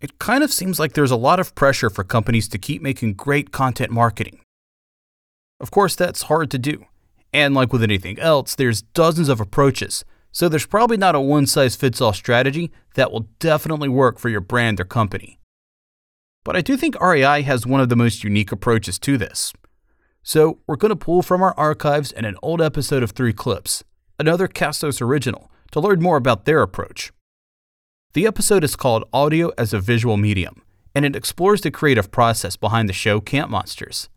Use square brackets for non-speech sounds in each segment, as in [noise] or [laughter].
it kind of seems like there's a lot of pressure for companies to keep making great content marketing. Of course, that's hard to do. And like with anything else, there's dozens of approaches, so there's probably not a one size fits all strategy that will definitely work for your brand or company. But I do think REI has one of the most unique approaches to this. So we're going to pull from our archives and an old episode of Three Clips, another Castos original, to learn more about their approach. The episode is called Audio as a Visual Medium, and it explores the creative process behind the show Camp Monsters.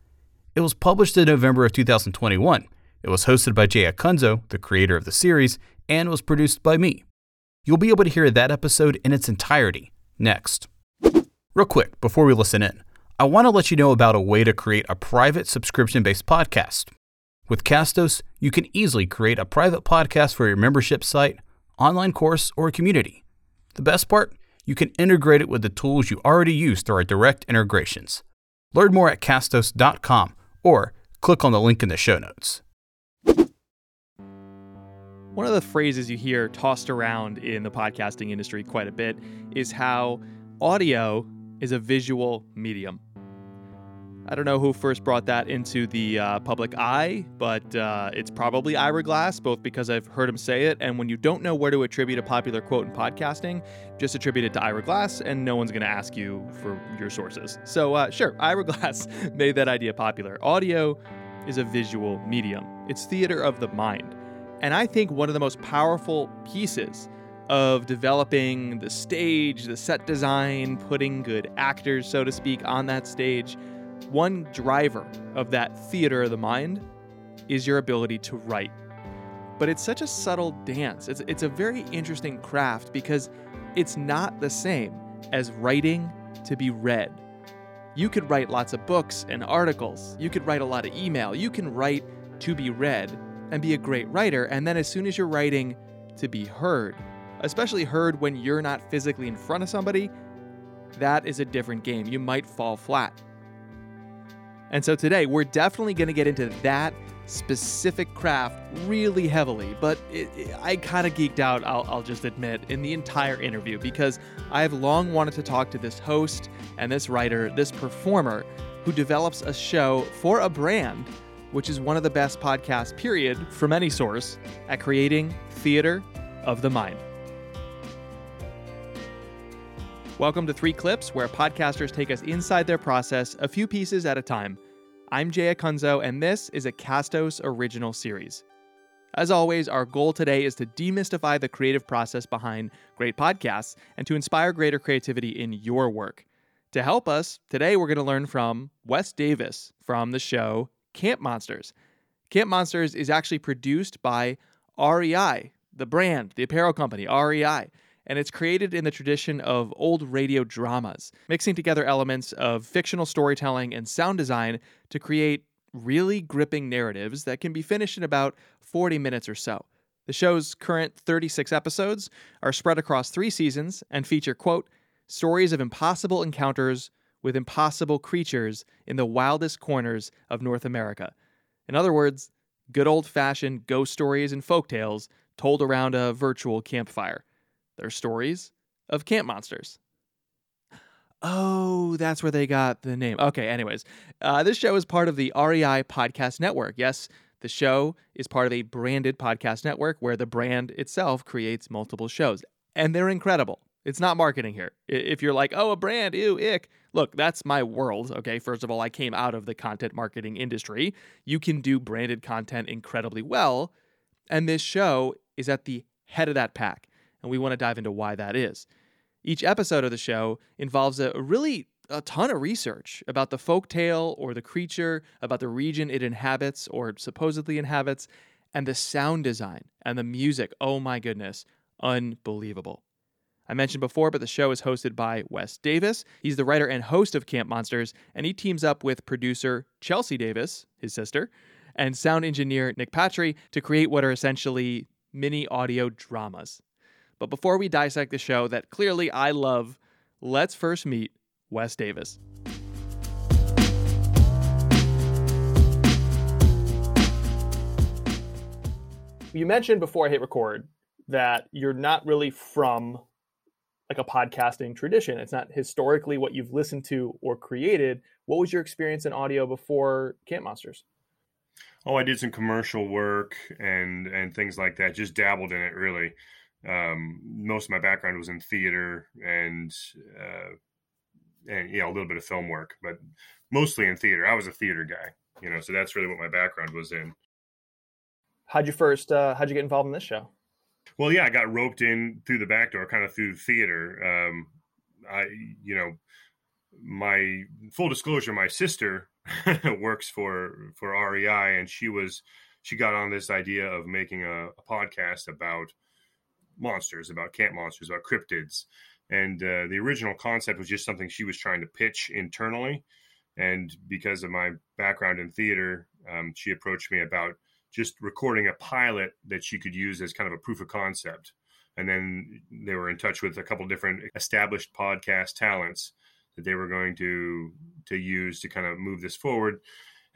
It was published in November of 2021. It was hosted by Jay Acunzo, the creator of the series, and was produced by me. You'll be able to hear that episode in its entirety next. Real quick, before we listen in, I want to let you know about a way to create a private subscription based podcast. With Castos, you can easily create a private podcast for your membership site, online course, or community. The best part? You can integrate it with the tools you already use through our direct integrations. Learn more at castos.com or click on the link in the show notes. One of the phrases you hear tossed around in the podcasting industry quite a bit is how audio is a visual medium. I don't know who first brought that into the uh, public eye, but uh, it's probably Ira Glass, both because I've heard him say it, and when you don't know where to attribute a popular quote in podcasting, just attribute it to Ira Glass, and no one's going to ask you for your sources. So, uh, sure, [laughs] Ira Glass made that idea popular. Audio is a visual medium, it's theater of the mind. And I think one of the most powerful pieces of developing the stage, the set design, putting good actors, so to speak, on that stage one driver of that theater of the mind is your ability to write. But it's such a subtle dance. It's, it's a very interesting craft because it's not the same as writing to be read. You could write lots of books and articles. You could write a lot of email. You can write to be read and be a great writer. And then as soon as you're writing to be heard, especially heard when you're not physically in front of somebody, that is a different game. You might fall flat. And so today we're definitely going to get into that specific craft really heavily, but it, it, I kind of geeked out, I'll, I'll just admit, in the entire interview because I have long wanted to talk to this host and this writer, this performer who develops a show for a brand, which is one of the best podcasts, period, from any source, at creating theater of the mind. Welcome to Three Clips, where podcasters take us inside their process a few pieces at a time. I'm Jay Acunzo, and this is a Castos original series. As always, our goal today is to demystify the creative process behind great podcasts and to inspire greater creativity in your work. To help us, today we're going to learn from Wes Davis from the show Camp Monsters. Camp Monsters is actually produced by REI, the brand, the apparel company, REI and it's created in the tradition of old radio dramas, mixing together elements of fictional storytelling and sound design to create really gripping narratives that can be finished in about 40 minutes or so. The show's current 36 episodes are spread across three seasons and feature, quote, stories of impossible encounters with impossible creatures in the wildest corners of North America. In other words, good old fashioned ghost stories and folk tales told around a virtual campfire. They're stories of camp monsters. Oh, that's where they got the name. Okay, anyways, uh, this show is part of the REI Podcast Network. Yes, the show is part of a branded podcast network where the brand itself creates multiple shows, and they're incredible. It's not marketing here. If you're like, oh, a brand, ew, ick, look, that's my world. Okay, first of all, I came out of the content marketing industry. You can do branded content incredibly well, and this show is at the head of that pack and we want to dive into why that is. Each episode of the show involves a really a ton of research about the folk tale or the creature, about the region it inhabits or supposedly inhabits, and the sound design and the music. Oh my goodness, unbelievable. I mentioned before, but the show is hosted by Wes Davis. He's the writer and host of Camp Monsters, and he teams up with producer Chelsea Davis, his sister, and sound engineer Nick Patry to create what are essentially mini audio dramas. But before we dissect the show that clearly I love, let's first meet Wes Davis. You mentioned before I hit record that you're not really from like a podcasting tradition. It's not historically what you've listened to or created. What was your experience in audio before Camp Monsters? Oh, I did some commercial work and and things like that. Just dabbled in it really. Um, most of my background was in theater and uh, and yeah, a little bit of film work, but mostly in theater. I was a theater guy, you know, so that's really what my background was in. How'd you first? Uh, how'd you get involved in this show? Well, yeah, I got roped in through the back door, kind of through theater. Um, I, you know, my full disclosure, my sister [laughs] works for for REI, and she was she got on this idea of making a, a podcast about monsters, about camp monsters, about cryptids, and uh, the original concept was just something she was trying to pitch internally. And because of my background in theater, um, she approached me about just recording a pilot that she could use as kind of a proof of concept. And then they were in touch with a couple different established podcast talents that they were going to to use to kind of move this forward.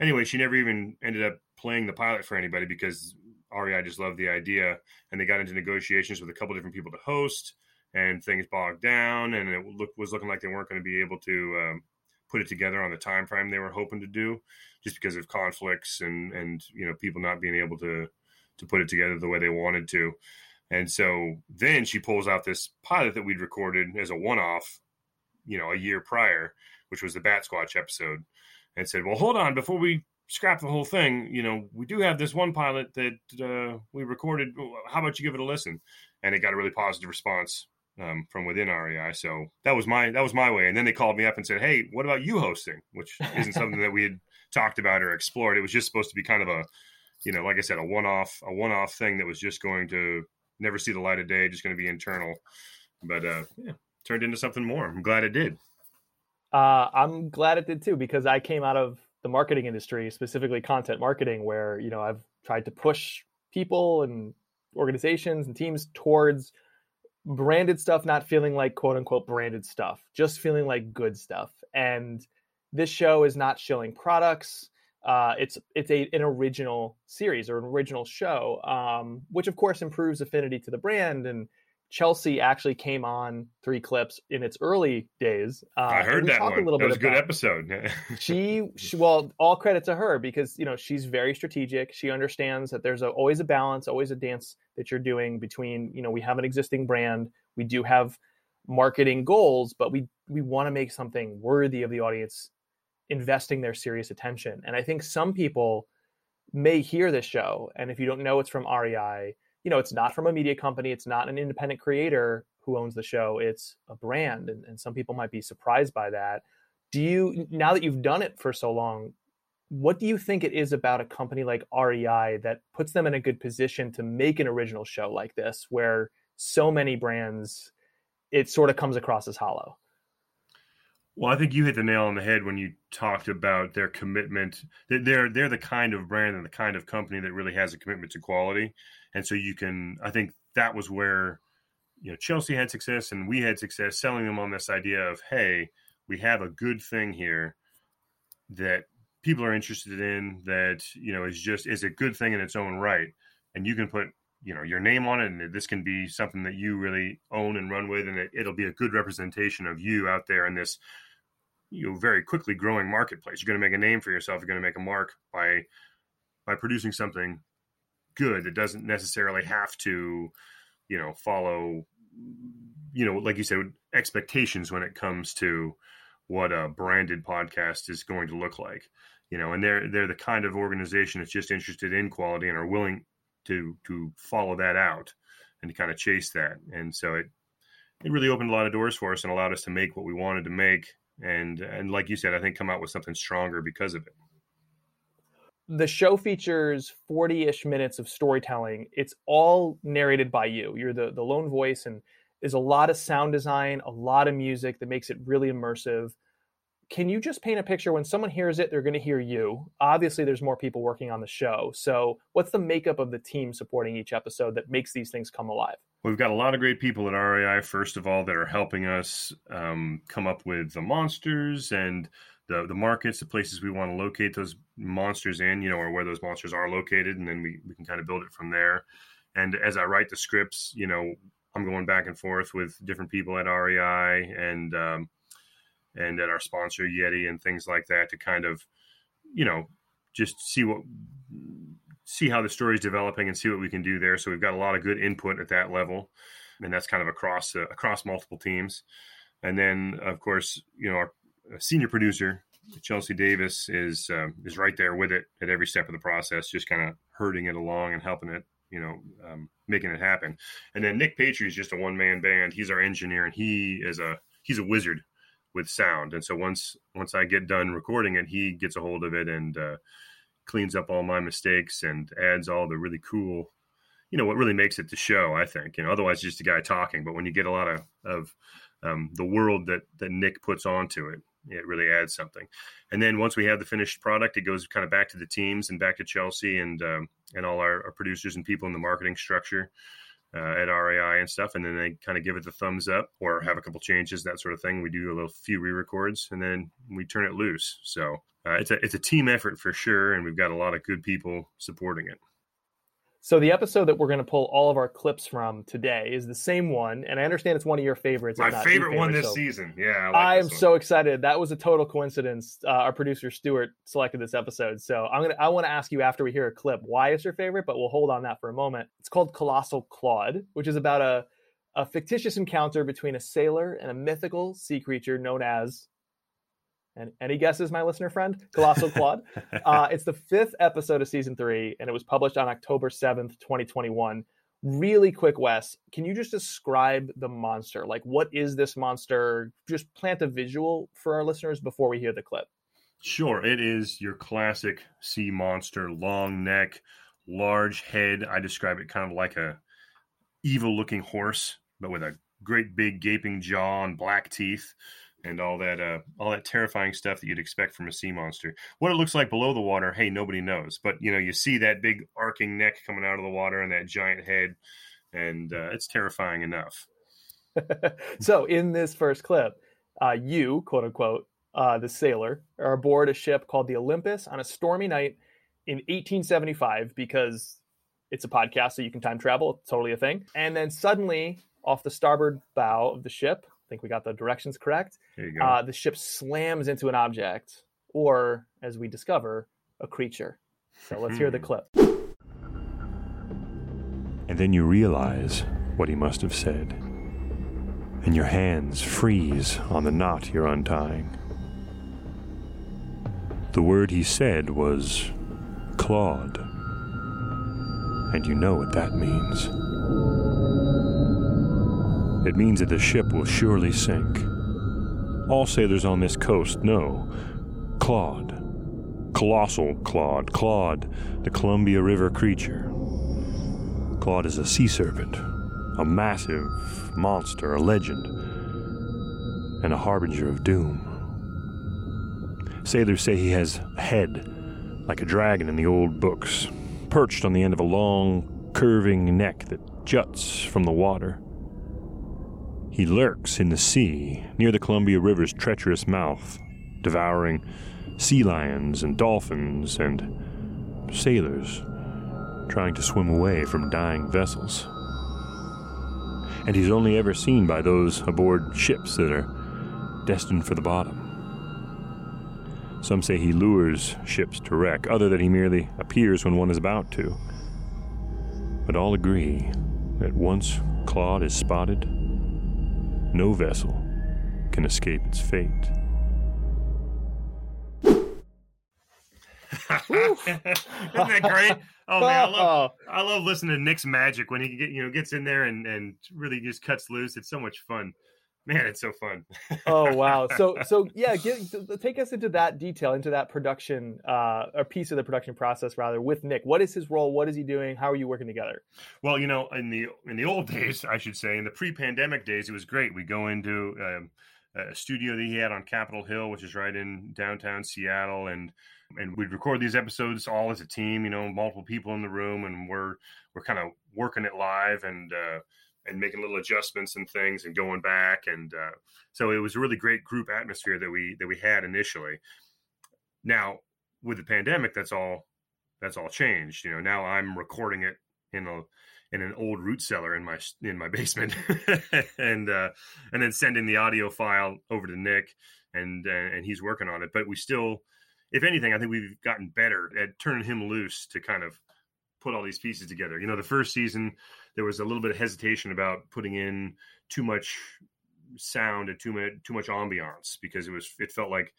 Anyway, she never even ended up playing the pilot for anybody because REI just loved the idea, and they got into negotiations with a couple different people to host, and things bogged down, and it was looking like they weren't going to be able to um, put it together on the time frame they were hoping to do, just because of conflicts and and you know people not being able to to put it together the way they wanted to. And so then she pulls out this pilot that we'd recorded as a one off, you know, a year prior, which was the Bat Squatch episode, and said, "Well, hold on, before we scrap the whole thing, you know, we do have this one pilot that uh, we recorded. How about you give it a listen?" And it got a really positive response um, from within REI. So that was my that was my way. And then they called me up and said, "Hey, what about you hosting?" Which [laughs] isn't something that we had talked about or explored. It was just supposed to be kind of a, you know, like I said, a one off a one off thing that was just going to never see the light of day, just going to be internal. But uh, yeah, turned into something more. I'm glad it did. Uh, I'm glad it did too because I came out of the marketing industry, specifically content marketing, where you know I've tried to push people and organizations and teams towards branded stuff not feeling like quote unquote branded stuff, just feeling like good stuff. And this show is not shilling products. Uh, it's it's a an original series or an original show, um, which of course improves affinity to the brand and Chelsea actually came on three clips in its early days. Uh, I heard that one. A little that was a good episode. [laughs] she, she, well, all credit to her because you know she's very strategic. She understands that there's a, always a balance, always a dance that you're doing between you know we have an existing brand, we do have marketing goals, but we we want to make something worthy of the audience investing their serious attention. And I think some people may hear this show, and if you don't know it's from REI you know, it's not from a media company. It's not an independent creator who owns the show. It's a brand. And, and some people might be surprised by that. Do you, now that you've done it for so long, what do you think it is about a company like REI that puts them in a good position to make an original show like this, where so many brands, it sort of comes across as hollow? Well, I think you hit the nail on the head when you talked about their commitment. They're they're the kind of brand and the kind of company that really has a commitment to quality, and so you can. I think that was where you know Chelsea had success and we had success selling them on this idea of hey, we have a good thing here that people are interested in that you know is just is a good thing in its own right, and you can put you know your name on it and this can be something that you really own and run with and it, will be a good representation of you out there in this you know very quickly growing marketplace. You're going to make a name for yourself. You're going to make a mark by by producing something good It doesn't necessarily have to you know follow you know like you said expectations when it comes to what a branded podcast is going to look like you know and they're they're the kind of organization that's just interested in quality and are willing to to follow that out and to kind of chase that and so it it really opened a lot of doors for us and allowed us to make what we wanted to make and and like you said, I think come out with something stronger because of it. The show features 40-ish minutes of storytelling. It's all narrated by you. You're the the lone voice and there's a lot of sound design, a lot of music that makes it really immersive. Can you just paint a picture when someone hears it, they're going to hear you? Obviously, there's more people working on the show. So, what's the makeup of the team supporting each episode that makes these things come alive? We've got a lot of great people at REI, first of all, that are helping us um, come up with the monsters and the, the markets, the places we want to locate those monsters in, you know, or where those monsters are located. And then we, we can kind of build it from there. And as I write the scripts, you know, I'm going back and forth with different people at REI and um, and at our sponsor Yeti and things like that to kind of, you know, just see what see how the story is developing and see what we can do there. So we've got a lot of good input at that level, and that's kind of across uh, across multiple teams. And then, of course, you know, our senior producer Chelsea Davis is uh, is right there with it at every step of the process, just kind of herding it along and helping it, you know, um, making it happen. And then Nick Patry is just a one man band. He's our engineer, and he is a he's a wizard with sound. And so once once I get done recording it, he gets a hold of it and uh, cleans up all my mistakes and adds all the really cool, you know, what really makes it the show. I think you know, otherwise just a guy talking. But when you get a lot of of um, the world that that Nick puts onto it, it really adds something. And then once we have the finished product, it goes kind of back to the teams and back to Chelsea and um, and all our, our, producers and people in the marketing structure uh, at REI and stuff. And then they kind of give it the thumbs up or have a couple changes, that sort of thing. We do a little few re-records and then we turn it loose. So uh, it's a it's a team effort for sure, and we've got a lot of good people supporting it. So the episode that we're going to pull all of our clips from today is the same one, and I understand it's one of your favorites. My favorite, favorite, one this so season. Yeah, I, like I am so excited. That was a total coincidence. Uh, our producer Stuart selected this episode, so I'm gonna. I want to ask you after we hear a clip why it's your favorite, but we'll hold on that for a moment. It's called Colossal Claude, which is about a a fictitious encounter between a sailor and a mythical sea creature known as and any guesses, my listener friend? Colossal Claude. [laughs] uh, it's the fifth episode of season three, and it was published on October 7th, 2021. Really quick, Wes, can you just describe the monster? Like, what is this monster? Just plant a visual for our listeners before we hear the clip. Sure. It is your classic sea monster, long neck, large head. I describe it kind of like a evil looking horse, but with a great big gaping jaw and black teeth and all that uh, all that terrifying stuff that you'd expect from a sea monster. What it looks like below the water, hey, nobody knows. But you know, you see that big arcing neck coming out of the water and that giant head, and uh, it's terrifying enough. [laughs] so, in this first clip, uh, you quote unquote uh, the sailor are aboard a ship called the Olympus on a stormy night in 1875 because it's a podcast, so you can time travel. It's totally a thing. And then suddenly, off the starboard bow of the ship, think we got the directions correct. There you Uh, the ship slams into an object, or as we discover, a creature. So let's hear the hmm. clip. And then you realize what he must have said, and your hands freeze on the knot you're untying. The word he said was Claude, and you know what that means. It means that the ship will surely sink. All sailors on this coast know Claude. Colossal Claude. Claude, the Columbia River creature. Claude is a sea serpent, a massive monster, a legend, and a harbinger of doom. Sailors say he has a head like a dragon in the old books, perched on the end of a long, curving neck that juts from the water. He lurks in the sea near the Columbia River's treacherous mouth, devouring sea lions and dolphins and sailors trying to swim away from dying vessels. And he's only ever seen by those aboard ships that are destined for the bottom. Some say he lures ships to wreck, other that he merely appears when one is about to. But all agree that once Claude is spotted, no vessel can escape its fate. [laughs] Isn't that great? Oh man, I love oh. I love listening to Nick's magic when he get you know gets in there and and really just cuts loose. It's so much fun man it's so fun. [laughs] Oh wow. So so yeah get, take us into that detail into that production uh a piece of the production process rather with nick. What is his role? What is he doing? How are you working together? Well you know in the in the old [laughs] days i should say in the pre-pandemic days it was great. We go into um, a studio that he had on capitol hill which is right in downtown seattle and and we'd record these episodes all as a team you know multiple people in the room and we're we're kind of working it live and uh and making little adjustments and things and going back and uh, so it was a really great group atmosphere that we that we had initially now with the pandemic that's all that's all changed you know now i'm recording it in a in an old root cellar in my in my [laughs] basement, [laughs] and uh, and then sending the audio file over to Nick, and uh, and he's working on it. But we still, if anything, I think we've gotten better at turning him loose to kind of put all these pieces together. You know, the first season there was a little bit of hesitation about putting in too much sound and too much too much ambiance because it was it felt like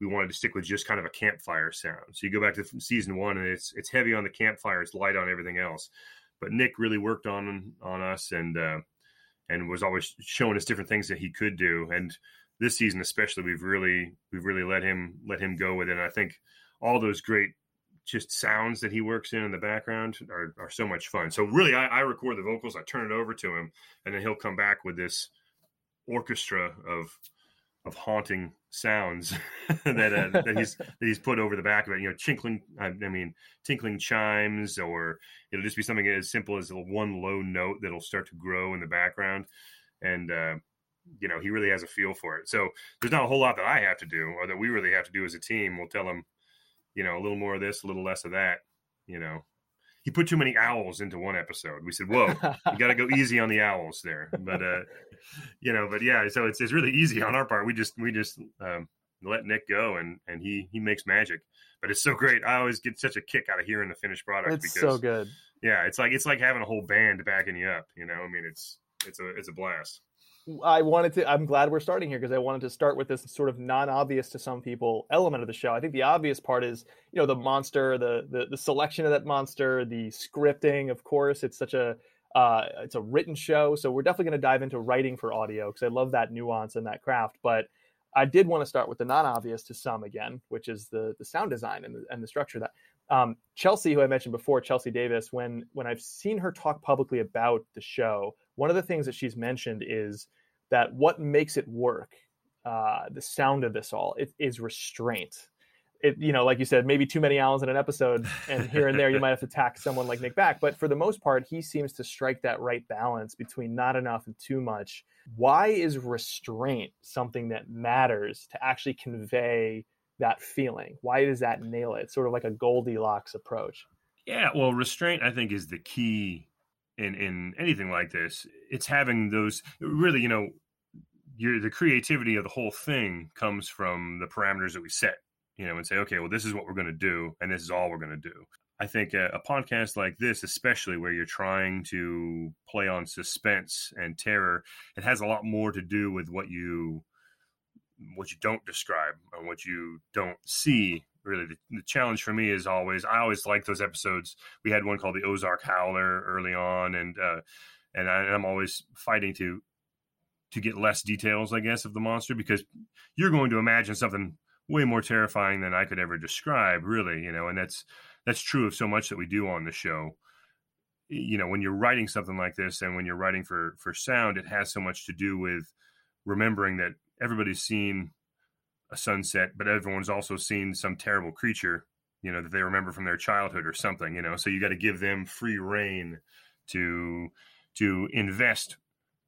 we wanted to stick with just kind of a campfire sound. So you go back to season one, and it's it's heavy on the campfire, it's light on everything else. But Nick really worked on on us, and uh, and was always showing us different things that he could do. And this season, especially, we've really we've really let him let him go with it. And I think all those great just sounds that he works in in the background are, are so much fun. So really, I, I record the vocals, I turn it over to him, and then he'll come back with this orchestra of of haunting sounds [laughs] that uh, that he's [laughs] that he's put over the back of it. You know, tinkling. I, I, mean, tinkling chimes, or it'll just be something as simple as one low note that'll start to grow in the background, and uh, you know, he really has a feel for it. So there's not a whole lot that I have to do, or that we really have to do as a team. We'll tell him, you know, a little more of this, a little less of that. You know, he put too many owls into one episode. We said, "Whoa, you got to go [laughs] easy on the owls there." But uh, you know, but yeah, so it's it's really easy on our part. We just we just um, let Nick go, and and he he makes magic. But it's so great. I always get such a kick out of hearing the finished product. It's because, so good. Yeah, it's like it's like having a whole band backing you up. You know, I mean, it's it's a it's a blast. I wanted to. I'm glad we're starting here because I wanted to start with this sort of non-obvious to some people element of the show. I think the obvious part is, you know, the monster, the the, the selection of that monster, the scripting. Of course, it's such a uh, it's a written show, so we're definitely going to dive into writing for audio because I love that nuance and that craft. But I did want to start with the non-obvious to some again, which is the the sound design and the, and the structure that. Um, Chelsea, who I mentioned before, Chelsea Davis, when when I've seen her talk publicly about the show, one of the things that she's mentioned is that what makes it work, uh, the sound of this all, it is restraint. It, you know, like you said, maybe too many owls in an episode, and here and there you might have to tack someone like Nick back. But for the most part, he seems to strike that right balance between not enough and too much. Why is restraint something that matters to actually convey that feeling? Why does that nail it? Sort of like a Goldilocks approach. Yeah, well, restraint I think is the key in in anything like this it's having those really you know your the creativity of the whole thing comes from the parameters that we set you know and say okay well this is what we're going to do and this is all we're going to do. I think a, a, podcast like this especially where you're trying to play on suspense and terror it has a lot more to do with what you what you don't describe and what you don't see really the, the, challenge for me is always I always like those episodes. We had one called the Ozark Howler early on, and uh, and, I, am always fighting to to get less details, I guess, of the monster because you're going to imagine something way more terrifying than I could ever describe, really, you know, and that's that's true of so much that we do on the show. You know, when you're writing something like this, and when you're writing for for sound, it has so much to do with remembering that everybody's seen a sunset, but everyone's also seen some terrible creature, you know, that they remember from their childhood or something, you know. So you got to give them free reign to to invest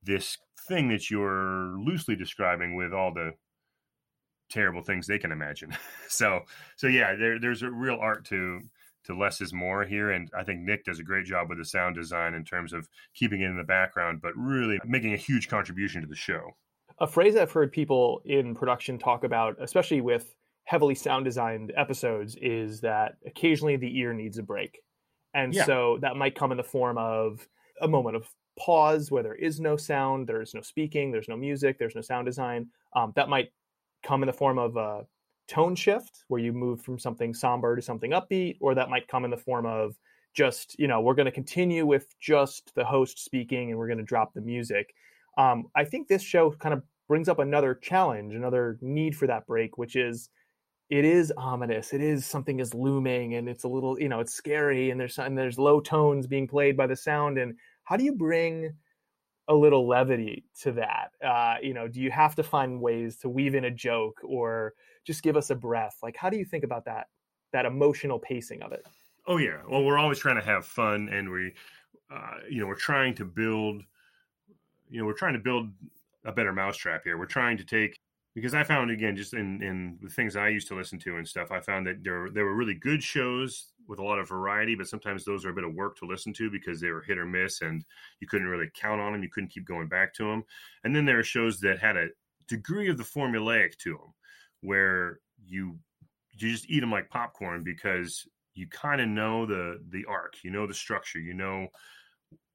this thing that you're loosely describing with all the terrible things they can imagine. [laughs] so so yeah, there, there's a real art to to less is more here, and I think Nick does a great job with the sound design in terms of keeping it in the background, but really making a huge contribution to the show a phrase I've heard people in production talk about, especially with heavily sound designed episodes, is that occasionally the ear needs a break. And yeah. so that might come in the form of a moment of pause where there is no sound, there's no speaking, there's no music, there's no sound design. Um, that might come in the form of a tone shift where you move from something somber to something upbeat, or that might come in the form of just, you know, we're going to continue with just the host speaking and we're going to drop the music. Um, I think this show kind of brings up another challenge, another need for that break, which is it is ominous. It is something is looming, and it's a little, you know, it's scary, and there's and there's low tones being played by the sound. And how do you bring a little levity to that? Uh, you know, do you have to find ways to weave in a joke or just give us a breath? Like, how do you think about that that emotional pacing of it? Oh yeah, well, we're always trying to have fun, and we, uh, you know, we're trying to build you know we're trying to build a better mousetrap here. We're trying to take because I found again just in in the things I used to listen to and stuff, I found that there there were really good shows with a lot of variety, but sometimes those are a bit of work to listen to because they were hit or miss, and you couldn't really count on them. You couldn't keep going back to them. And then there are shows that had a degree of the formulaic to them, where you you just eat them like popcorn because you kind of know the the arc, you know the structure, you know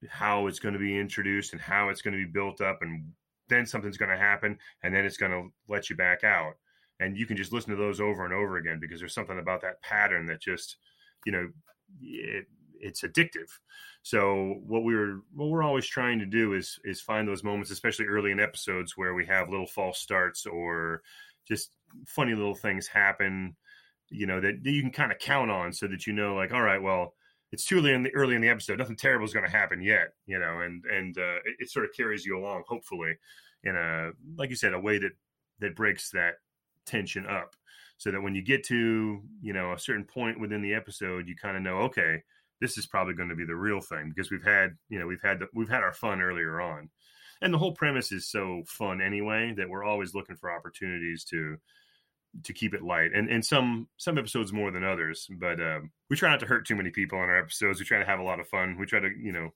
how it's going to be introduced and how it's going to be built up, and then something's going to happen, and then it's going to let you back out, and you can just listen to those over and over again because there's something about that pattern that just you know it, it's addictive. So what we are what we're always trying to do is is find those moments, especially early in episodes, where we have little false starts or just funny little things happen you know that, that you can kind of count on so that you know like all right well it's too early in the early in the episode. Nothing terrible is going to happen yet you know and and uh, it, it, sort of carries you along hopefully in a like you said a way that that breaks that tension up so that when you get to you know a certain point within the episode you kind of know okay this is probably going to be the real thing because we've had you know we've had the, we've had our fun earlier on. And the whole premise is so fun anyway that we're always looking for opportunities to to keep it light and and some some episodes more than others but um, we try not to hurt too many people in our episodes. We try to have a lot of fun. We try to you know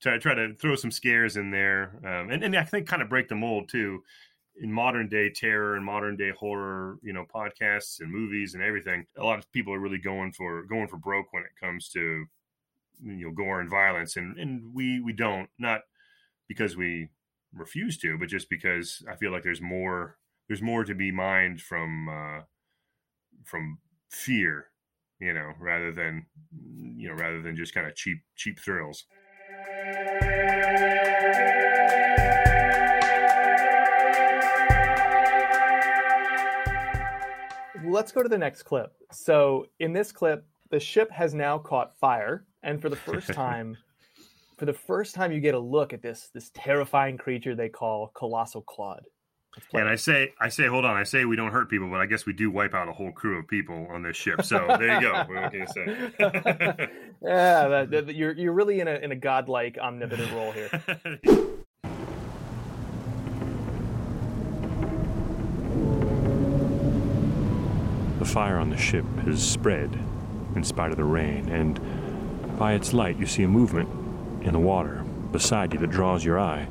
try, try to throw some scares in there um, and, and i think kind of break the mold too. In modern day terror and modern day horror you know podcasts and movies and everything a lot of people are really going for going for broke when it comes to you know gore and violence and and we we don't not because we refuse to but just because i feel like there's more there's more to be mined from uh, from fear, you know, rather than you know, rather than just kind of cheap cheap thrills. Let's go to the next clip. So, in this clip, the ship has now caught fire, and for the first [laughs] time, for the first time, you get a look at this this terrifying creature they call Colossal Claude. And I say, I say, hold on. I say we don't hurt people, but I guess we do wipe out a whole crew of people on this ship. So there you go. what can you say? [laughs] yeah, that, that, you're you're really in a in a godlike omnipotent role here. [laughs] the fire on the ship has spread in spite of the rain, and by its light you see a movement in the water beside you that draws your eye.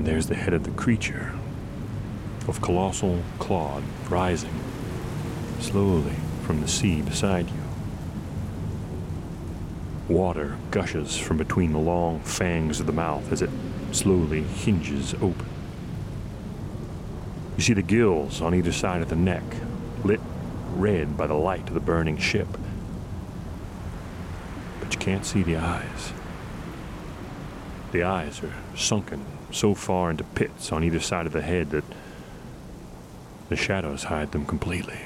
And there's the head of the creature, of colossal Claude, rising slowly from the sea beside you. Water gushes from between the long fangs of the mouth as it slowly hinges open. You see the gills on either side of the neck, lit red by the light of the burning ship. But you can't see the eyes. The eyes are sunken so far into pits on either side of the head that the shadows hide them completely.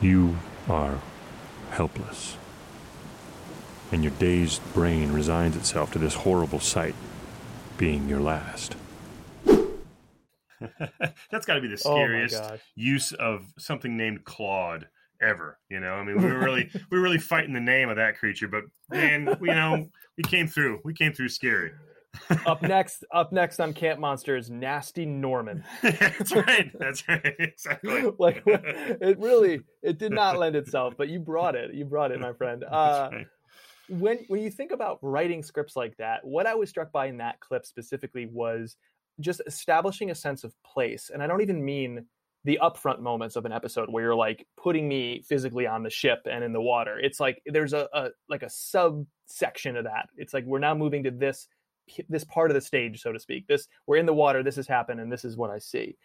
You are helpless, and your dazed brain resigns itself to this horrible sight being your last. [laughs] That's got to be the oh scariest oh use of something named Claude ever. You know, I mean, we were really [laughs] we were really fighting the name of that creature, but man, you know, we came through. We came through scary. up [laughs] next, up next on Camp Monsters, Nasty Norman. [laughs] that's right. That's right. Exactly. like it really, it did not lend itself, but you brought it. You brought it, my friend. Uh, right. When when you think about writing scripts like that, what I was struck by in that clip specifically was just establishing a sense of place, and I don't even mean the upfront moments of an episode where you're like putting me physically on the ship and in the water. It's like there's a, a like a subsection of that. It's like we're now moving to this this part of the stage, so to speak. This we're in the water. This has happened, and this is what I see.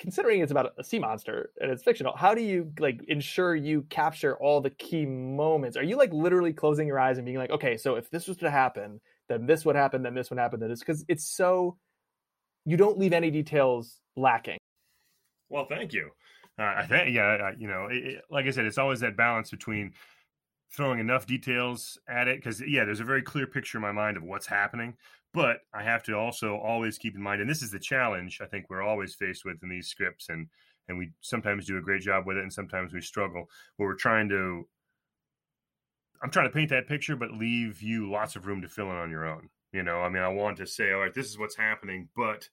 Considering it's about a sea monster and it's fictional, how do you like ensure you capture all the key moments? Are you like literally closing your eyes and being like, okay, so if this was to happen, then this would happen, then this would happen, then this because it's so you don't leave any details lacking. Well, thank you. Uh, I think, yeah, you know, it, it, like I said, it's always that balance between throwing enough details at it because, yeah, there's a very clear picture in my mind of what's happening, but I have to also always keep in mind, and this is the challenge I think we're always faced with in these scripts, and and we sometimes do a great job with it, and sometimes we struggle. Where we're trying to, I'm trying to paint that picture, but leave you lots of room to fill in on your own. You know, I mean, I want to say, all right, this is what's happening, but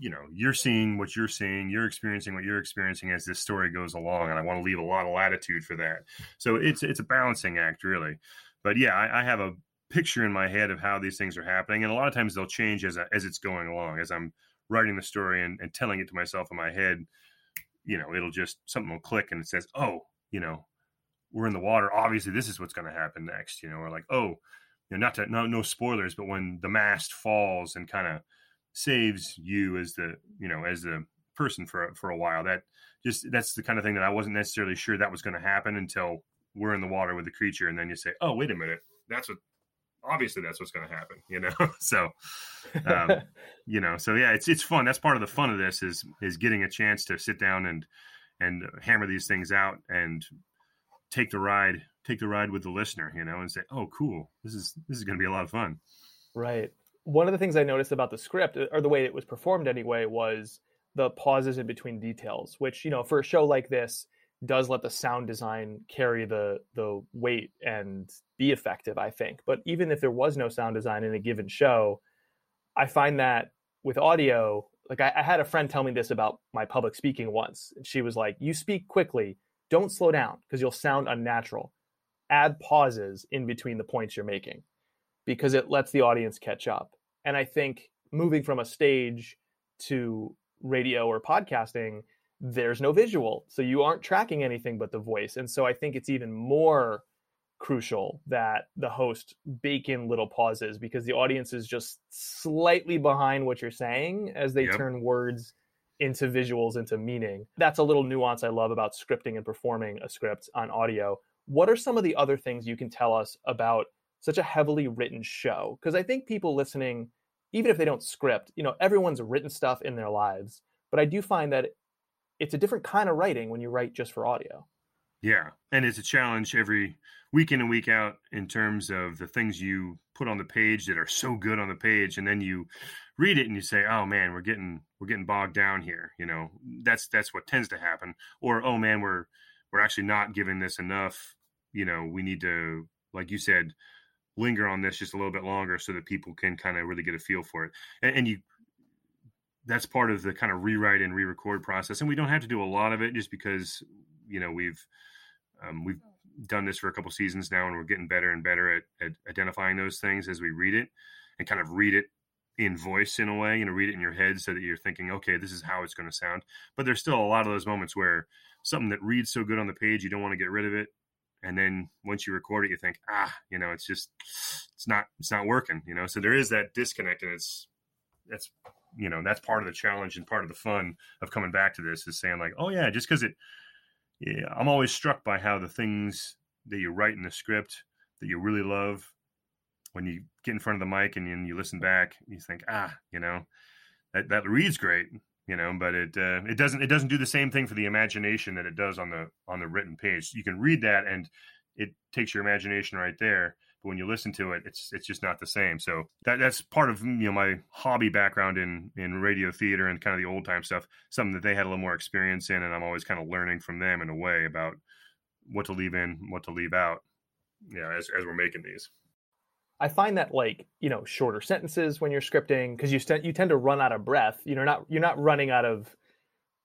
you know you're seeing what you're seeing you're experiencing what you're experiencing as this story goes along and i want to leave a lot of latitude for that. So it's it's a balancing act really. But yeah i, I have a picture in my head of how these things are happening and a lot of times they'll change as as it's going along. As i'm writing the story and, and telling it to myself in my head you know it'll just something will click and it says oh you know we're in the water. Obviously this is what's going to happen next you know or like oh you know not to no no spoilers but when the mast falls and kind of saves you as the you know as the person for for a while. That just that's the kind of thing that i wasn't necessarily sure that was going to happen until we're in the water with the creature and then you say oh wait a minute. That's what obviously that's what's going to happen you know? [laughs] So um, [laughs] you know so yeah it's it's fun. That's part of the fun of this is is getting a chance to sit down and and hammer these things out and take the ride take the ride with the listener you know and say oh cool. This is this is going to be a lot of fun. Right one of the things i noticed about the script uh, or the way it was performed anyway was the pauses in between details which you know for a show like this does let the sound design carry the the weight and be effective i think. But even if there was no sound design in a given show i find that with audio like I, I, had a friend tell me this about my public speaking once and she was like you speak quickly don't slow down because you'll sound unnatural. Add pauses in between the points you're making because it lets the audience catch up and i think moving from a stage to radio or podcasting there's no visual. So you aren't tracking anything but the voice. And so I think it's even more crucial that the host bake in little pauses because the audience is just slightly behind what you're saying as they yep. turn words into visuals into meaning. That's a little nuance I love about scripting and performing a script on audio. What are some of the other things you can tell us about such a heavily written show? Because I think people listening, even if they don't script, you know, everyone's written stuff in their lives. But I do find that it's a different kind of writing when you write just for audio. Yeah, and it's a challenge every week in and week out in terms of the things you put on the page that are so good on the page, and then you read it and you say, "Oh man, we're getting we're getting bogged down here." You know, that's that's what tends to happen. Or, "Oh man, we're we're actually not giving this enough." You know, we need to, like you said, linger on this just a little bit longer so that people can kind of really get a feel for it. And, and you that's part of the kind of rewrite and re-record process and we don't have to do a lot of it just because you know we've um, we've done this for a couple seasons now and we're getting better and better at, at, identifying those things as we read it and kind of read it in voice in a way you know read it in your head so that you're thinking okay this is how it's going to sound but there's still a lot of those moments where something that reads so good on the page you don't want to get rid of it and then once you record it you think ah you know it's just it's not it's not working you know? So there is that disconnect and it's that's you know that's part of the challenge and part of the fun of coming back to this is saying like oh yeah just because it yeah i'm always struck by how the things that you write in the script that you really love when you get in front of the mic and, and you listen back you think ah you know that that reads great you know but it uh, it doesn't it doesn't do the same thing for the imagination that it does on the on the written page you can read that and it takes your imagination right there but when you listen to it, it's it's just not the same. So that that's part of you know my hobby background in in radio theater and kind of the old time stuff. Something that they had a little more experience in, and I'm always kind of learning from them in a way about what to leave in, what to leave out. Yeah, as as we're making these. I find that like you know shorter sentences when you're scripting because you st- you tend to run out of breath. You know, not you're not running out of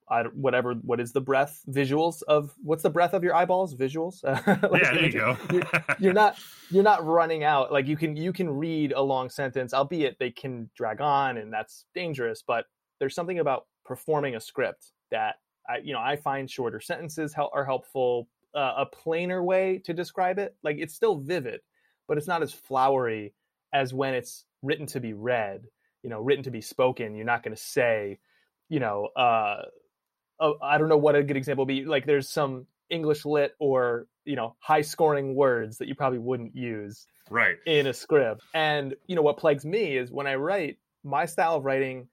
I, whatever what is the breath? Visuals of what's the breath of your eyeballs? Visuals? [laughs] Like, yeah there you go. you're, you're, [laughs] not you're not running out. Like you can you can read a long sentence albeit they can drag on and that's dangerous but there's something about performing a script that I you know I find shorter sentences help, are helpful uh, a plainer way to describe it. Like it's still vivid but it's not as flowery as when it's written to be read you know written to be spoken you're not going to say you know uh uh, I don't know what a good example would be. Like there's some English lit or you know high scoring words that you probably wouldn't use right in a script. And you know what plagues me is when I write, my style of writing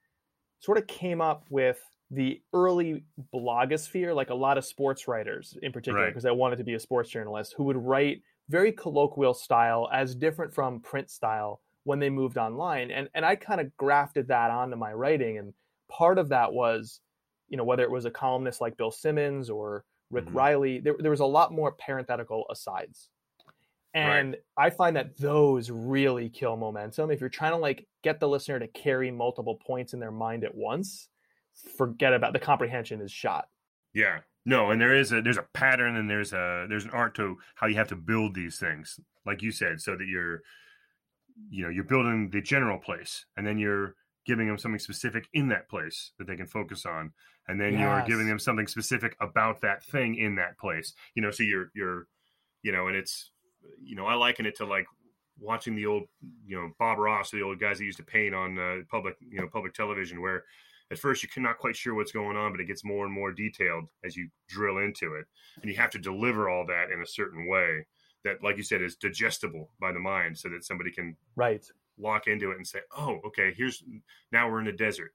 sort of came up with the early blogosphere, like a lot of sports writers in particular, because right. I wanted to be a sports journalist who would write very colloquial style as different from print style when they moved online. And and I kind of grafted that onto my writing. And part of that was you know, whether it was a columnist like Bill Simmons or Rick mm-hmm. Reilly, there, there was a lot more parenthetical asides. And right. I find that those really kill momentum. If you're trying to like get the listener to carry multiple points in their mind at once, forget about the comprehension is shot. Yeah. No, and there is a there's a pattern and there's a there's an art to how you have to build these things, like you said, so that you're you know, you're building the general place and then you're giving them something specific in that place that they can focus on. And then yes. you're giving them something specific about that thing in that place. You know, so you're you're you know, and it's you know, I liken it to like watching the old, you know, Bob Ross, the old guys that used to paint on uh, public, you know, public television, where at first you're not quite sure what's going on, but it gets more and more detailed as you drill into it, and you have to deliver all that in a certain way that, like you said, is digestible by the mind, so that somebody can right lock into it and say, "Oh, okay, here's now we're in the desert."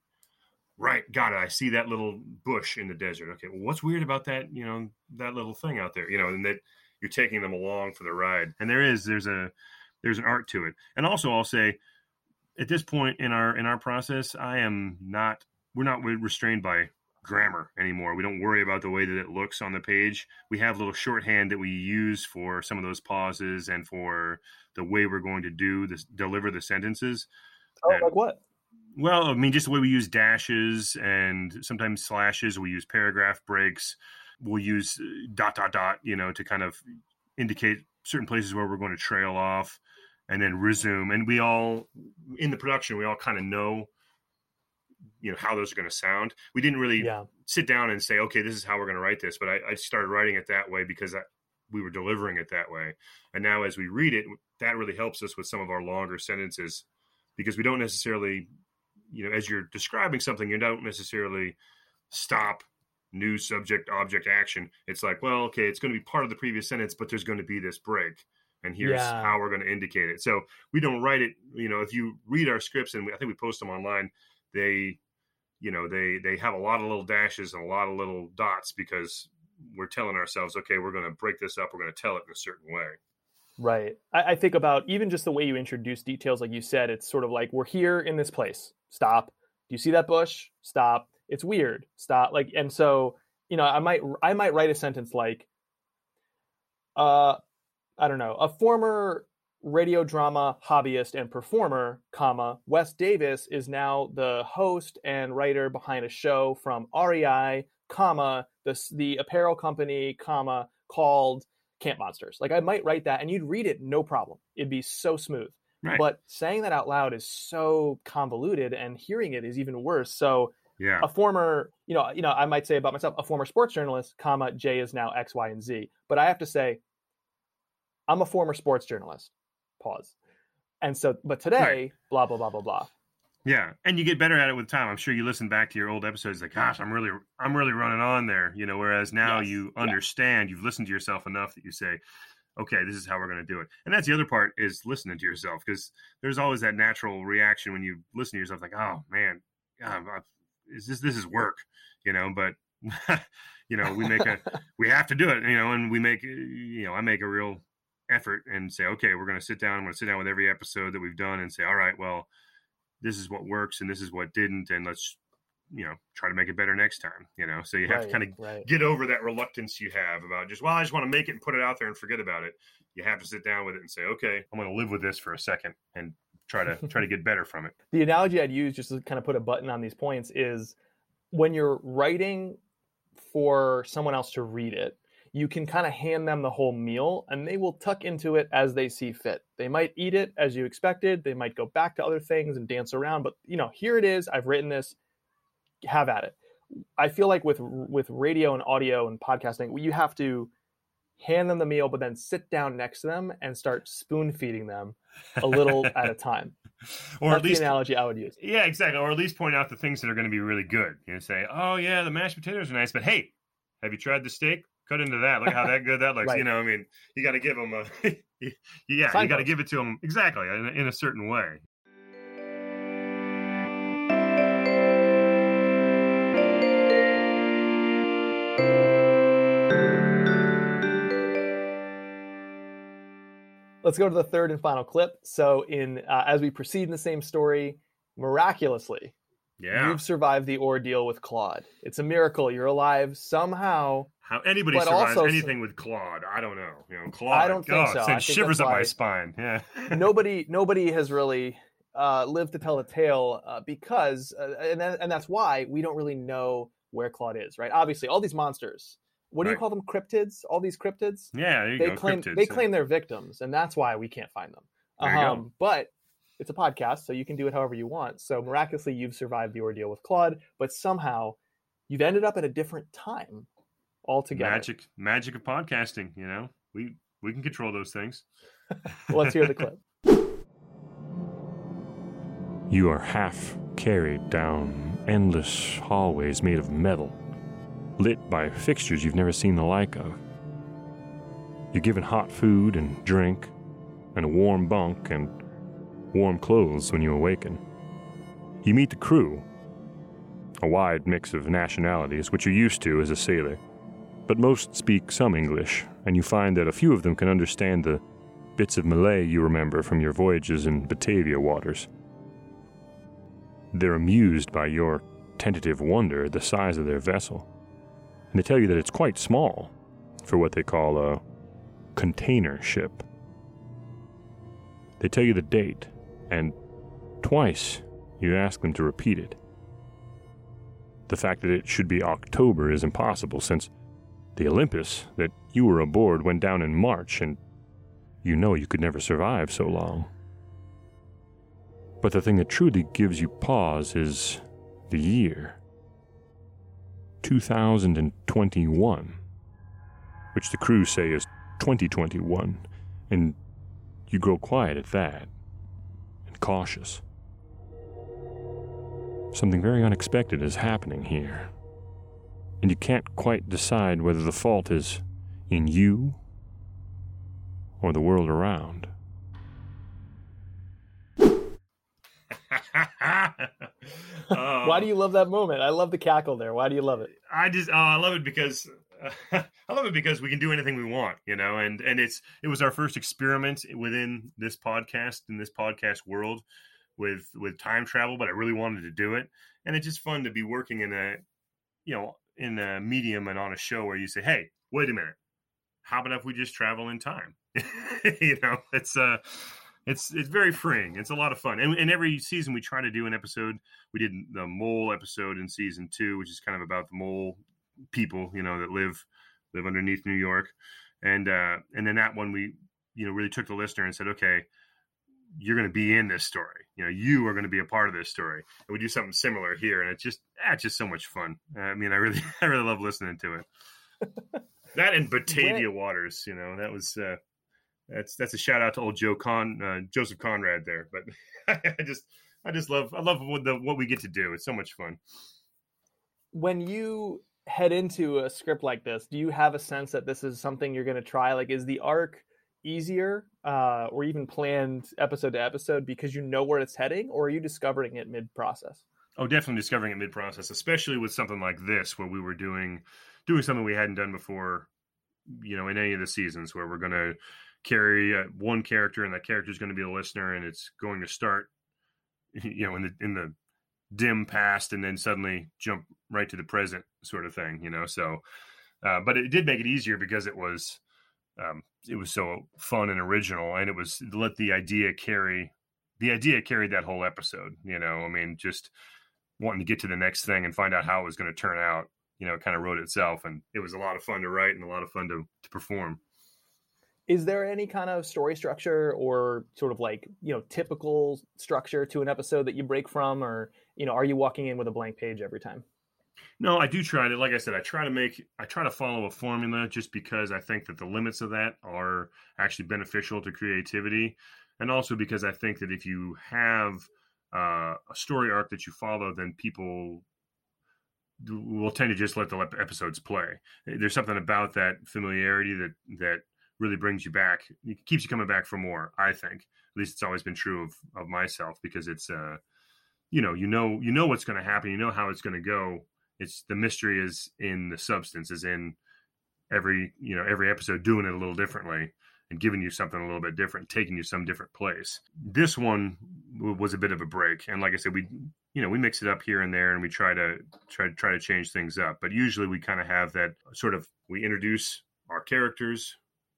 Right, got it. I see that little bush in the desert. Okay, well, what's weird about that? You know, that little thing out there. You know, and that you're taking them along for the ride. And there is there's a there's an art to it. And also, I'll say at this point in our in our process, I am not we're not restrained by grammar anymore. We don't worry about the way that it looks on the page. We have a little shorthand that we use for some of those pauses and for the way we're going to do this, deliver the sentences. Oh, that, like what? Well, I mean, just the way we use dashes and sometimes slashes. We use paragraph breaks we'll use uh, dot dot dot you know to kind of indicate certain places where we're going to trail off and then resume and we all in the production we all kind of know you know how those are going to sound we didn't really yeah. sit down and say okay this is how we're going to write this but I, I started writing it that way because I, we were delivering it that way and now as we read it that really helps us with some of our longer sentences because we don't necessarily you know as you're describing something you don't necessarily stop new subject object action it's like well okay it's going to be part of the previous sentence but there's going to be this break and here's yeah. how we're going to indicate it so we don't write it you know if you read our scripts and i think we post them online they you know they they have a lot of little dashes and a lot of little dots because we're telling ourselves okay we're going to break this up. We're going to tell it in a certain way. Right. I, I think about even just the way you introduce details like you said it's sort of like we're here in this place. Stop. Do you see that bush? Stop. It's weird. Stop. Like and so you know i might i might write a sentence like uh i don't know a former radio drama hobbyist and performer comma wes davis is now the host and writer behind a show from rei comma the, the apparel company comma called camp monsters like i might write that and you'd read it no problem it'd be so smooth right. but saying that out loud is so convoluted and hearing it is even worse so yeah. a former, you know, you know, I might say about myself, a former sports journalist, comma, Jay is now X, Y, and Z. But I have to say, I'm a former sports journalist. Pause. And so, but today, right. blah blah blah blah blah. Yeah, and you get better at it with time. I'm sure you listen back to your old episodes, like, gosh, I'm really, I'm really running on there, you know. Whereas now yes. you understand, yeah. you've listened to yourself enough that you say, okay, this is how we're going to do it. And that's the other part is listening to yourself because there's always that natural reaction when you listen to yourself, like, oh man, is this this is work, you know, but [laughs] you know, we make a we have to do it, you know, and we make you know, I make a real effort and say, okay, we're going to sit down. I'm going to sit down with every episode that we've done and say, all right, well, this is what works and this is what didn't, and let's you know try to make it better next time. You know, so you have right, to kind of right. get over that reluctance you have about just well, I just want to make it and put it out there and forget about it. You have to sit down with it and say, okay, I'm going to live with this for a second and try to try to get better from it. [laughs] The analogy I'd use just to kind of put a button on these points is when you're writing for someone else to read it, you can kind of hand them the whole meal and they will tuck into it as they see fit. They might eat it as you expected, they might go back to other things and dance around, but you know, here it is, I've written this, have at it. I feel like with with radio and audio and podcasting, you have to hand them the meal, but then sit down next to them and start spoon feeding them a little at a time. [laughs] Or That's at least the analogy I would use. Yeah, exactly. Or at least point out the things that are going to be really good. You know, say, "Oh yeah, the mashed potatoes are nice, but hey, have you tried the steak? Cut into that. Look how that good that [laughs] looks." right. You know, I mean, you got to give them a [laughs] yeah, you got to give it to them exactly in, in a certain way. Let's go to the third and final clip. So, in uh, as we proceed in the same story, miraculously, yeah. you've survived the ordeal with Claude. It's a miracle. You're alive somehow. How anybody But survives also- anything with Claude. I don't know. You know, Claude. I don't think God, so. Sends shivers up my spine. Yeah. [laughs] nobody nobody has really uh, lived to tell the tale uh, because uh, and that, and that's why we don't really know where Claude is, right? Obviously, all these monsters. What do you call them? Cryptids? All these cryptids? Yeah, there you they go. claim cryptids, they yeah. claim they're victims, and that's why we can't find them. There you go. Um, but it's a podcast, so you can do it however you want. So miraculously, you've survived the ordeal with Claude, but somehow you've ended up at a different time altogether. magic, magic of podcasting. You know, we we can control those things. [laughs] Let's hear the clip. You are half carried down endless hallways made of metal, lit by fixtures you've never seen the like of. You're given hot food and drink, and a warm bunk and warm clothes when you awaken. You meet the crew, a wide mix of nationalities, which you're used to as a sailor, but most speak some English, and you find that a few of them can understand the bits of Malay you remember from your voyages in Batavia waters. They're amused by your tentative wonder at the size of their vessel, and they tell you that it's quite small for what they call a container ship. They tell you the date, and twice you ask them to repeat it. The fact that it should be October is impossible since the Olympus that you were aboard went down in March, and you know you could never survive so long. But the thing that truly gives you pause is the year 2021, which the crew say is 2021, and you grow quiet at that and cautious. Something very unexpected is happening here, and you can't quite decide whether the fault is in you or the world around. [laughs] Um, Why do you love that moment? I love the cackle there. Why do you love it? I just oh, I love it because [laughs] I love it because we can do anything we want, you know, and and it's it was our first experiment within this podcast in this podcast world with with time travel, but I really wanted to do it, and it's just fun to be working in a you know in a medium and on a show where you say, hey, wait a minute, how about if we just travel in time? [laughs] you know, it's uh it's it's very freeing. It's a lot of fun, and, and every season we try to do an episode. We did the mole episode in season two, which is kind of about the mole people, you know, that live live underneath New York, and uh, and then that one we you know really took the listener and said, okay, you're going to be in this story. You know, you are going to be a part of this story. And we do something similar here, and it's just ah, it's just so much fun. I mean, I really [laughs] I really love listening to it. [laughs] that and Batavia Waters, you know, that was. Uh, that's that's a shout out to old Joe Con uh, Joseph Conrad there. But [laughs] I just I just love I love what the what we get to do. It's so much fun. When you head into a script like this, do you have a sense that this is something you're going to try? Like, is the arc easier uh, or even planned episode to episode because you know where it's heading, or are you discovering it mid process? Oh, definitely discovering it mid process, especially with something like this where we were doing doing something we hadn't done before. You know, in any of the seasons where we're going to carry uh, one character and that character is going to be a listener and it's going to start [laughs] you know in the in the dim past and then suddenly jump right to the present sort of thing you know so uh, but it did make it easier because it was um, it was so fun and original and it was let the idea carry the idea carried that whole episode you know? I mean just wanting to get to the next thing and find out how it was going to turn out you know it kind of wrote itself and it was a lot of fun to write and a lot of fun to, to perform. Is there any kind of story structure or sort of like you know typical structure to an episode that you break from or you know are you walking in with a blank page every time no i do try to like i said i try to make i try to follow a formula just because i think that the limits of that are actually beneficial to creativity and also because i think that if you have uh, a story arc that you follow then people will tend to just let the episodes play there's something about that familiarity that that really brings you back. It keeps you coming back for more. I think at least it's always been true of of myself because it's uh, you know, you know, you know what's going to happen. You know how it's going to go. It's the mystery is in the substance, is in every you know every episode doing it a little differently, and giving you something a little bit different, taking you some different place. This one was a bit of a break, and like I said, we you know we mix it up here and there, and we try to try to try to change things up. But usually we kind of have that sort of we introduce our characters,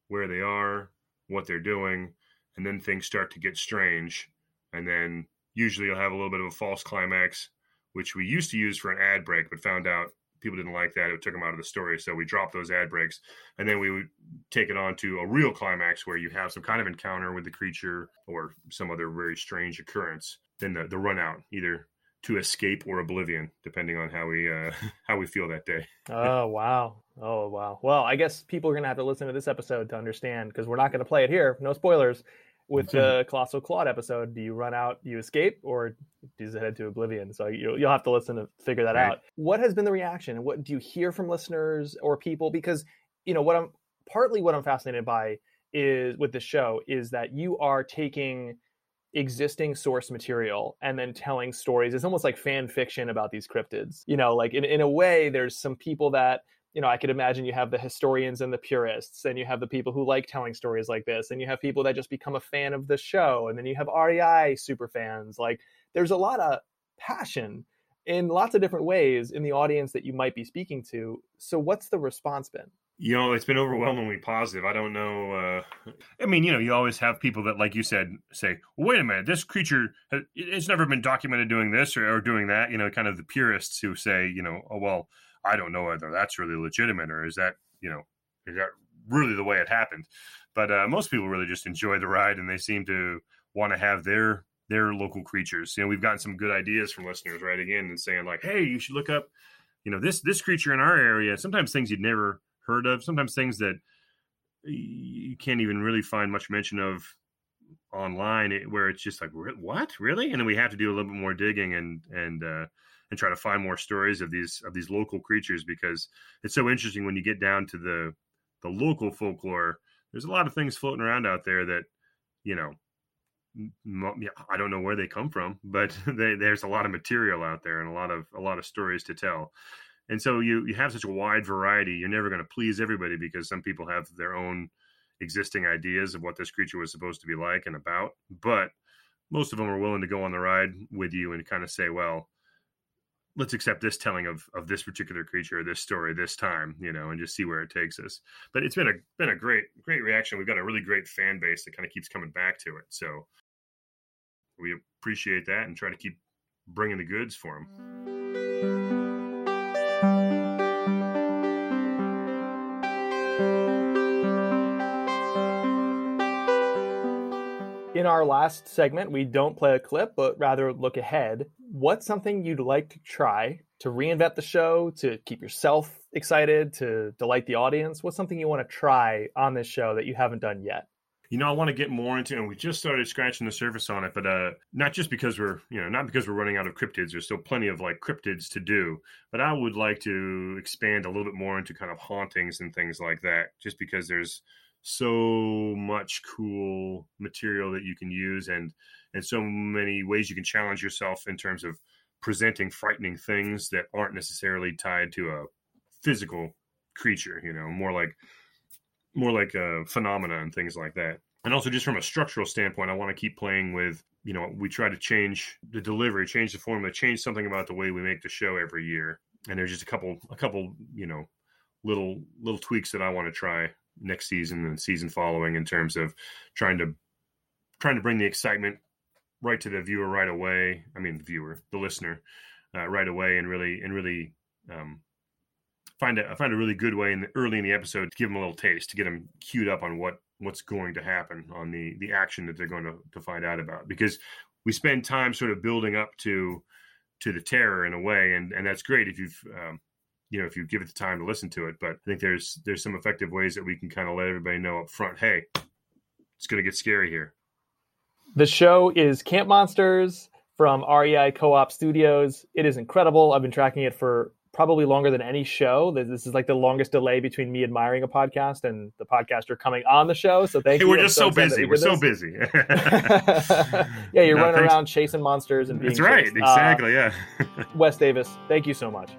where they are, what they're doing, and then things start to get strange, and then usually you'll have a little bit of a false climax, which we used to use for an ad break, but found out people didn't like that. It took them out of the story. So we dropped those ad breaks and then we would take it on to a real climax where you have some kind of encounter with the creature or some other very strange occurrence. Then the, the run out, either to escape or oblivion, depending on how we uh, [laughs] how we feel that day. [laughs] oh wow! Oh wow! Well, I guess people are gonna have to listen to this episode to understand because we're not gonna play it here. No spoilers with hmm. the Colossal Claude episode, do you run out, you escape, or does it head to oblivion? So you, will have to listen to figure that right. out. What has been the reaction? What do you hear from listeners or people? Because you know what I'm partly what I'm fascinated by is with the show is that you are taking existing source material and then telling stories. It's almost like fan fiction about these cryptids. You know, like in, in a way, there's some people that you know, I could imagine you have the historians and the purists, and you have the people who like telling stories like this, and you have people that just become a fan of the show, and then you have REI super fans. Like, there's a lot of passion in lots of different ways in the audience that you might be speaking to. So, what's the response been? You know, it's been overwhelmingly positive. I don't know. Uh, I mean, you know, you always have people that, like you said, say, wait a minute, this creature, it's never been documented doing this or, or doing that. You know, kind of the purists who say, you know, oh, well, I don't know whether that's really legitimate or is that you know is that really the way it happened. But uh, most people really just enjoy the ride and they seem to want to have their their local creatures. You know, we've gotten some good ideas from listeners writing in and saying like, "Hey, you should look up, you know, this this creature in our area." Sometimes things you'd never heard of. Sometimes things that you can't even really find much mention of online, where it's just like, "What, really?" And then we have to do a little bit more digging and and uh, and try to find more stories of these of these local creatures because it's so interesting when you get down to the the local folklore. There's a lot of things floating around out there that you know I don't know where they come from, but [laughs] they, there's a lot of material out there and a lot of a lot of stories to tell. And so you you have such a wide variety. You're never going to please everybody because some people have their own existing ideas of what this creature was supposed to be like and about. But most of them are willing to go on the ride with you and kind of say, well, let's accept this telling of of this particular creature, this story, this time, you know, and just see where it takes us. But it's been a been a great great reaction. We've got a really great fan base that kind of keeps coming back to it. So we appreciate that and try to keep bringing the goods for them. in our last segment, we don't play a clip, but rather look ahead. What's something you'd like to try to reinvent the show, to keep yourself excited, to delight the audience? What's something you want to try on this show that you haven't done yet? You know, I want to get more into, and we just started scratching the surface on it, but uh, not just because we're, you know, not because we're running out of cryptids. There's still plenty of like cryptids to do, but I would like to expand a little bit more into kind of hauntings and things like that, just because there's so much cool material that you can use and and so many ways you can challenge yourself in terms of presenting frightening things that aren't necessarily tied to a physical creature you know more like more like a phenomena and things like that. And also just from a structural standpoint i want to keep playing with you know we try to change the delivery change the formula change something about the way we make the show every year. And there's just a couple a couple you know little little tweaks that i want to try next season and season following in terms of trying to trying to bring the excitement right to the viewer right away. I mean, the viewer, the listener, uh, right away, and really and really um, find a find a really good way in the, early in the episode to give them a little taste to get them queued up on what what's going to happen on the the action that they're going to to find out about because we spend time sort of building up to to the terror in a way and and that's great if you've um, you know if you give it the time to listen to it but i think there's there's some effective ways that we can kind of let everybody know up front hey it's going to get scary here. The show is camp monsters from rei co-op studios. It is incredible. I've been tracking it for probably longer than any show. This is like the longest delay between me admiring a podcast and the podcaster coming on the show so thank [laughs] hey, you. We're just so, so busy. we're so busy. [laughs] [laughs] Yeah you're no, running thanks. around chasing monsters and being that's right. Chased. exactly uh, yeah wes davis thank you so much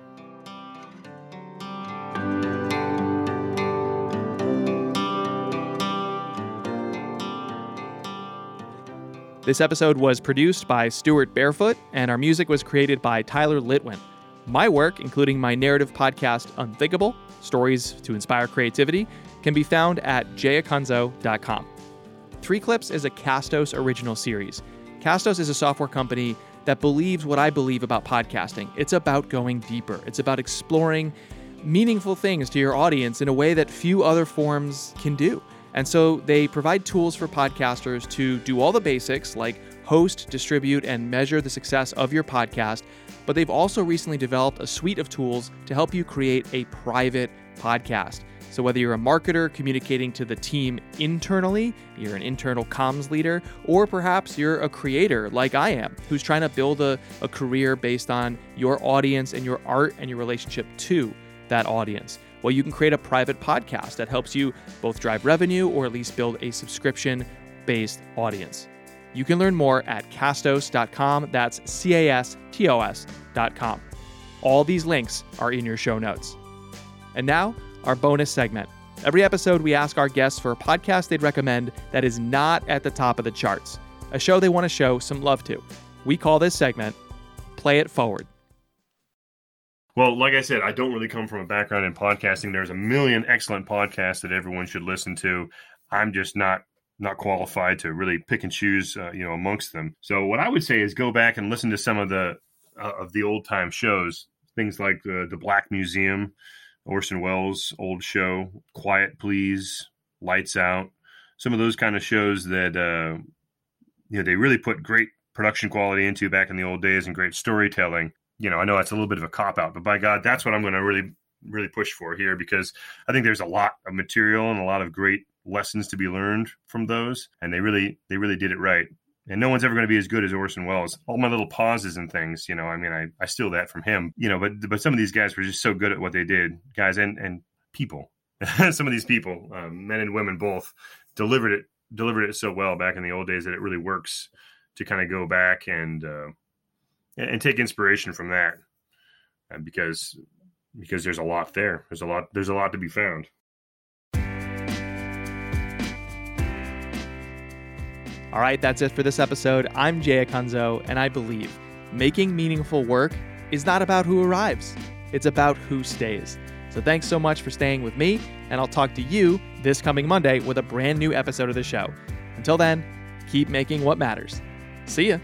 This episode was produced by Stuart Barefoot, and our music was created by Tyler Litwin. My work, including my narrative podcast Unthinkable Stories to Inspire Creativity, can be found at jayacunzo.com. Three Clips is a Castos original series. Castos is a software company that believes what I believe about podcasting. It's about going deeper, it's about exploring meaningful things to your audience in a way that few other forms can do. And so they provide tools for podcasters to do all the basics like host, distribute, and measure the success of your podcast. But they've also recently developed a suite of tools to help you create a private podcast. So, whether you're a marketer communicating to the team internally, you're an internal comms leader, or perhaps you're a creator like I am, who's trying to build a, a career based on your audience and your art and your relationship to that audience. Well, you can create a private podcast that helps you both drive revenue or at least build a subscription based audience. You can learn more at castos.com. That's C A S T O S.com. All these links are in your show notes. And now, our bonus segment. Every episode, we ask our guests for a podcast they'd recommend that is not at the top of the charts, a show they want to show some love to. We call this segment Play It Forward. Well, like I said, I don't really come from a background in podcasting. There's a million excellent podcasts that everyone should listen to. I'm just not not qualified to really pick and choose, uh, you know, amongst them. So what I would say is go back and listen to some of the uh, of the old time shows, things like the the Black Museum, Orson Welles' old show, Quiet Please, Lights Out, some of those kind of shows that uh, you know they really put great production quality into back in the old days and great storytelling. You know, I know that's a little bit of a cop out, but by God, that's what I'm going to really really push for here because I think there's a lot of material and a lot of great lessons to be learned from those, and they really they really did it right. And no one's ever going to be as good as Orson Welles. All my little pauses and things, you know, I mean, I, I steal that from him, you know, but but some of these guys were just so good at what they did, guys and and people. [laughs] some of these people, um, men and women both, delivered it delivered it so well back in the old days that it really works to kind of go back and uh, and take inspiration from that, uh, because because there's a lot there. There's a lot. There's a lot to be found. All right, that's it for this episode. I'm Jay Acunzo, and I believe making meaningful work is not about who arrives, it's about who stays. So thanks so much for staying with me, and I'll talk to you this coming Monday with a brand new episode of the show. Until then, keep making what matters. See ya.